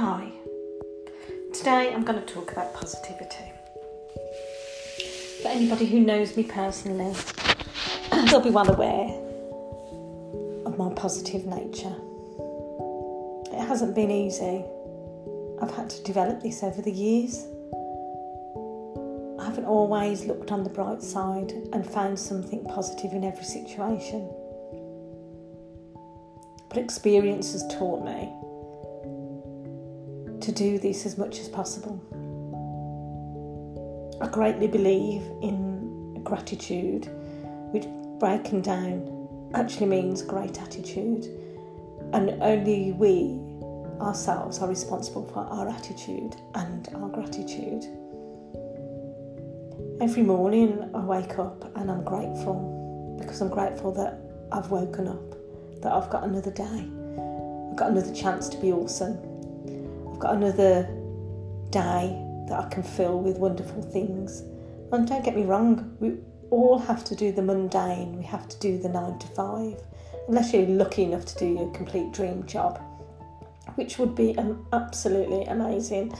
Hi. Today I'm going to talk about positivity. For anybody who knows me personally, they'll be well aware of my positive nature. It hasn't been easy. I've had to develop this over the years. I haven't always looked on the bright side and found something positive in every situation. But experience has taught me to do this as much as possible. I greatly believe in gratitude, which breaking down actually means great attitude, and only we ourselves are responsible for our attitude and our gratitude. Every morning I wake up and I'm grateful because I'm grateful that I've woken up, that I've got another day, I've got another chance to be awesome got another day that I can fill with wonderful things. And don't get me wrong, we all have to do the mundane, we have to do the nine to five, unless you're lucky enough to do your complete dream job, which would be um, absolutely amazing.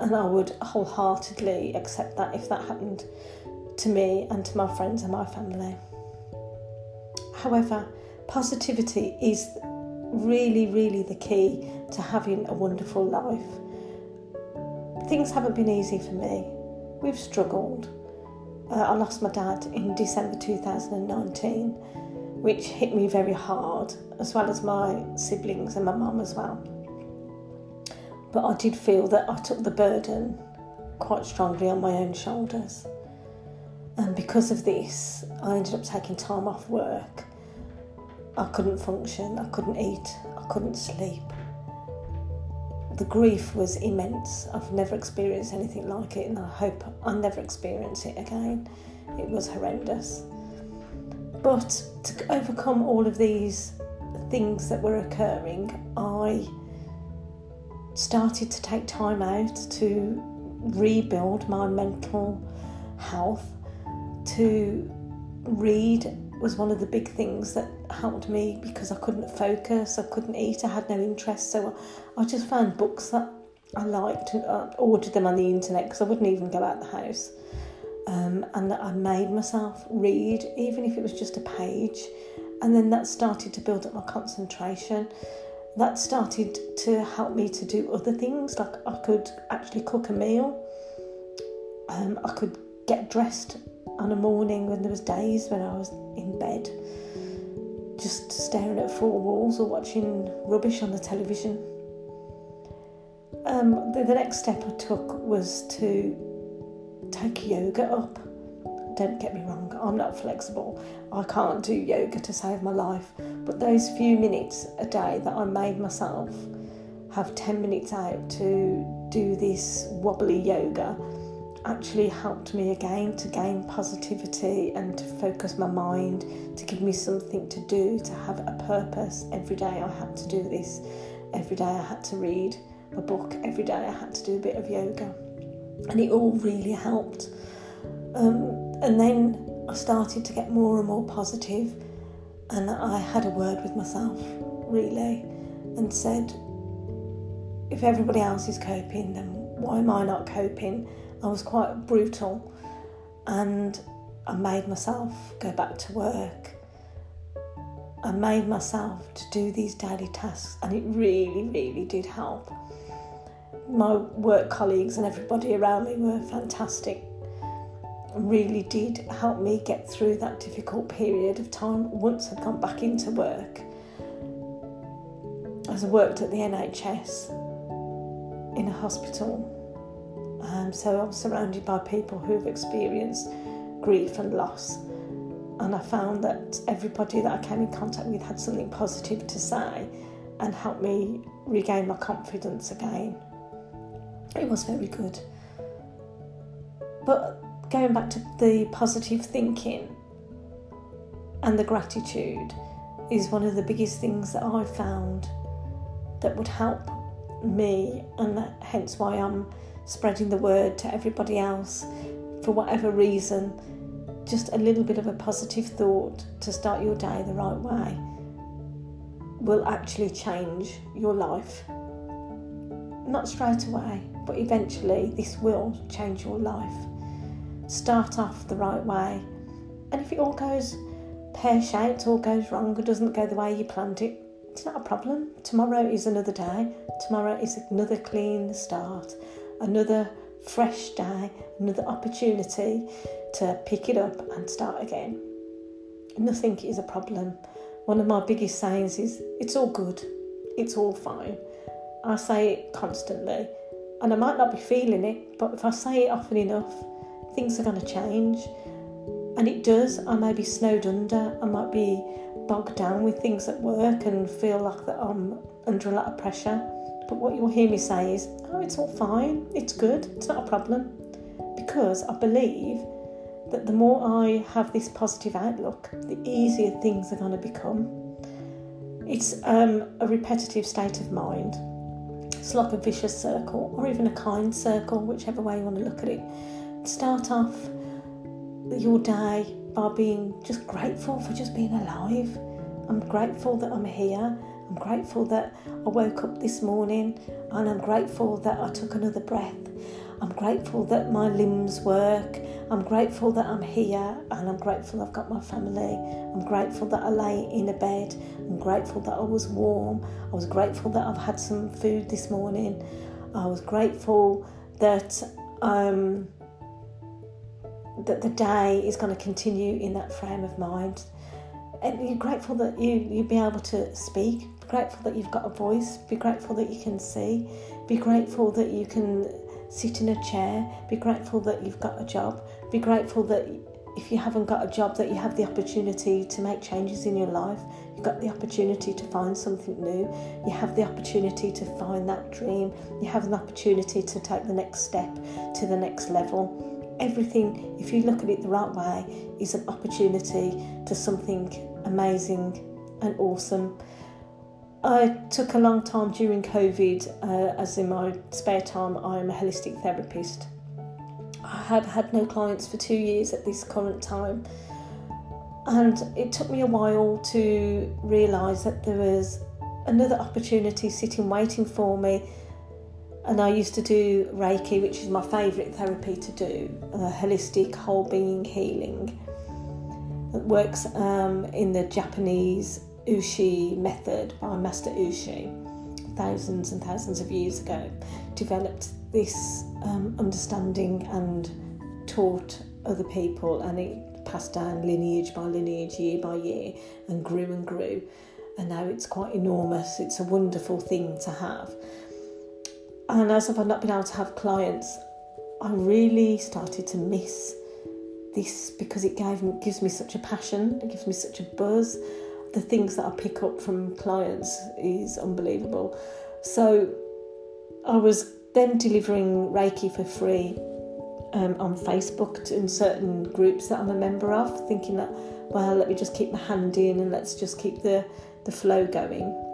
And I would wholeheartedly accept that if that happened to me and to my friends and my family. However, positivity is really, really the key to having a wonderful life. Things haven't been easy for me. We've struggled. Uh, I lost my dad in December 2019, which hit me very hard, as well as my siblings and my mum as well. But I did feel that I took the burden quite strongly on my own shoulders. And because of this, I ended up taking time off work. I couldn't function, I couldn't eat, I couldn't sleep the grief was immense. I've never experienced anything like it, and I hope I'll never experience it again. It was horrendous. But to overcome all of these things that were occurring, I started to take time out to rebuild my mental health, to read was one of the big things that helped me because I couldn't focus, I couldn't eat, I had no interest. So I just found books that I liked and I ordered them on the internet because I wouldn't even go out the house. Um, and I made myself read, even if it was just a page. And then that started to build up my concentration. That started to help me to do other things, like I could actually cook a meal. Um, I could get dressed on a morning when there was days when I was in bed, staring at four walls or watching rubbish on the television. Um, the, the next step I took was to take yoga up. Don't get me wrong, I'm not flexible. I can't do yoga to save my life. But those few minutes a day that I made myself have 10 minutes out to do this wobbly yoga actually helped me again to gain positivity and to focus my mind, to give me something to do, to have a purpose. Every day I had to do this, every day I had to read a book, every day I had to do a bit of yoga, and it all really helped. Um, and then I started to get more and more positive, and I had a word with myself, really, and said, if everybody else is coping, then why am I not coping? I was quite brutal and I made myself go back to work. I made myself to do these daily tasks and it really, really did help. My work colleagues and everybody around me were fantastic. Really did help me get through that difficult period of time once I'd gone back into work. As I worked at the NHS in a hospital um, so I'm surrounded by people who've experienced grief and loss. And I found that everybody that I came in contact with had something positive to say and helped me regain my confidence again. It was very good. But going back to the positive thinking and the gratitude is one of the biggest things that I found that would help me, and hence why I'm spreading the word to everybody else for whatever reason. Just a little bit of a positive thought to start your day the right way will actually change your life. not straight away, but eventually this will change your life. Start off the right way, and if it all goes pear shaped, all goes wrong, or doesn't go the way you planned it, it's not a problem. Tomorrow is another day, tomorrow is another clean start, another fresh day, another opportunity to pick it up and start again. Nothing is a problem. One of my biggest sayings is, It's all good, it's all fine. I say it constantly, and I might not be feeling it, but if I say it often enough, things are going to change. And it does. I may be snowed under, I might be bogged down with things at work and feel like that I'm under a lot of pressure. But what you'll hear me say is, oh, it's all fine, it's good, it's not a problem. Because I believe that the more I have this positive outlook, the easier things are going to become. It's um, a repetitive state of mind. It's like a vicious circle or even a kind circle, whichever way you want to look at it. Start off your day by being just grateful for just being alive. I'm grateful that I'm here. I'm grateful that I woke up this morning and I'm grateful that I took another breath. I'm grateful that my limbs work. I'm grateful that I'm here and I'm grateful I've got my family. I'm grateful that I lay in a bed. I'm grateful that I was warm. I was grateful that I've had some food this morning. I was grateful that um, that the day is going to continue in that frame of mind. And you're grateful that you you be able to speak. Be grateful that you've got a voice. Be grateful that you can see. Be grateful that you can sit in a chair. Be grateful that you've got a job. Be grateful that if you haven't got a job, that you have the opportunity to make changes in your life. You've got the opportunity to find something new. You have the opportunity to find that dream. You have an opportunity to take the next step to the next level everything, if you look at it the right way, is an opportunity to something amazing and awesome. I took a long time during COVID, uh, as in my spare time, I'm a holistic therapist. I have had no clients for two years at this current time, and it took me a while to realise that there was another opportunity sitting waiting for me and I used to do Reiki, which is my favourite therapy to do, uh, holistic whole being healing. It works um, in the Japanese Usui method by Master Usui, thousands and thousands of years ago. Developed this um, understanding and taught other people, and it passed down lineage by lineage, year by year, and grew and grew. And now it's quite enormous. It's a wonderful thing to have. And as I've not been able to have clients, I really started to miss this because it gave gives me such a passion, it gives me such a buzz. The things that I pick up from clients is unbelievable. So I was then delivering Reiki for free um, on Facebook in certain groups that I'm a member of, thinking that, well, let me just keep my hand in and let's just keep the, the flow going.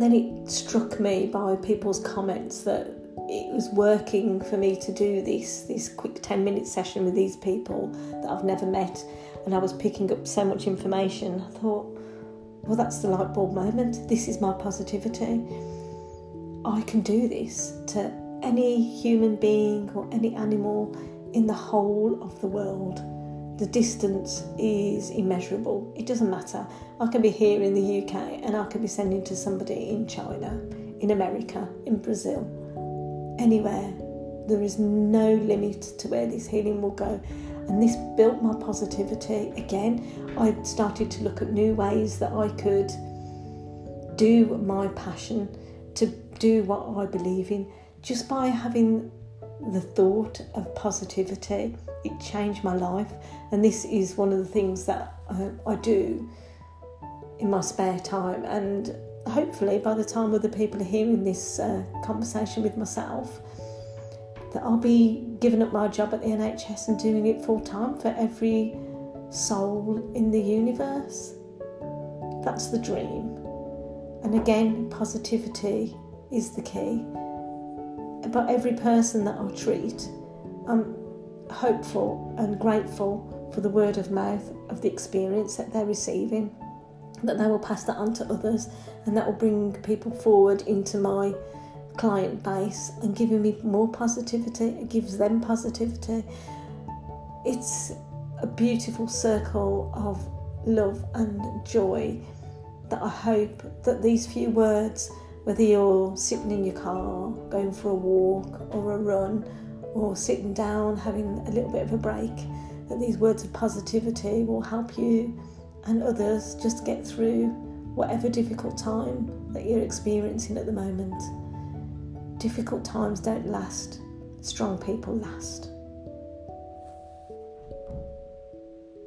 And then it struck me by people's comments that it was working for me to do this this quick 10 minute session with these people that I've never met and I was picking up so much information. I thought well that's the light bulb moment. This is my positivity. I can do this to any human being or any animal in the whole of the world the distance is immeasurable. It doesn't matter. I can be here in the UK and I can be sending to somebody in China, in America, in Brazil, anywhere. There is no limit to where this healing will go. And this built my positivity. Again, I started to look at new ways that I could do my passion, to do what I believe in, just by having the thought of positivity. It changed my life, and this is one of the things that I, I do in my spare time. And hopefully, by the time other people are hearing this uh, conversation with myself, that I'll be giving up my job at the NHS and doing it full time for every soul in the universe. That's the dream. And again, positivity is the key but every person that I treat, I'm hopeful and grateful for the word of mouth of the experience that they're receiving, that they will pass that on to others, and that will bring people forward into my client base and giving me more positivity. It gives them positivity. It's a beautiful circle of love and joy that I hope that these few words, whether you're sitting in your car, going for a walk or a run, or sitting down, having a little bit of a break, that these words of positivity will help you and others just get through whatever difficult time that you're experiencing at the moment. Difficult times don't last, strong people last.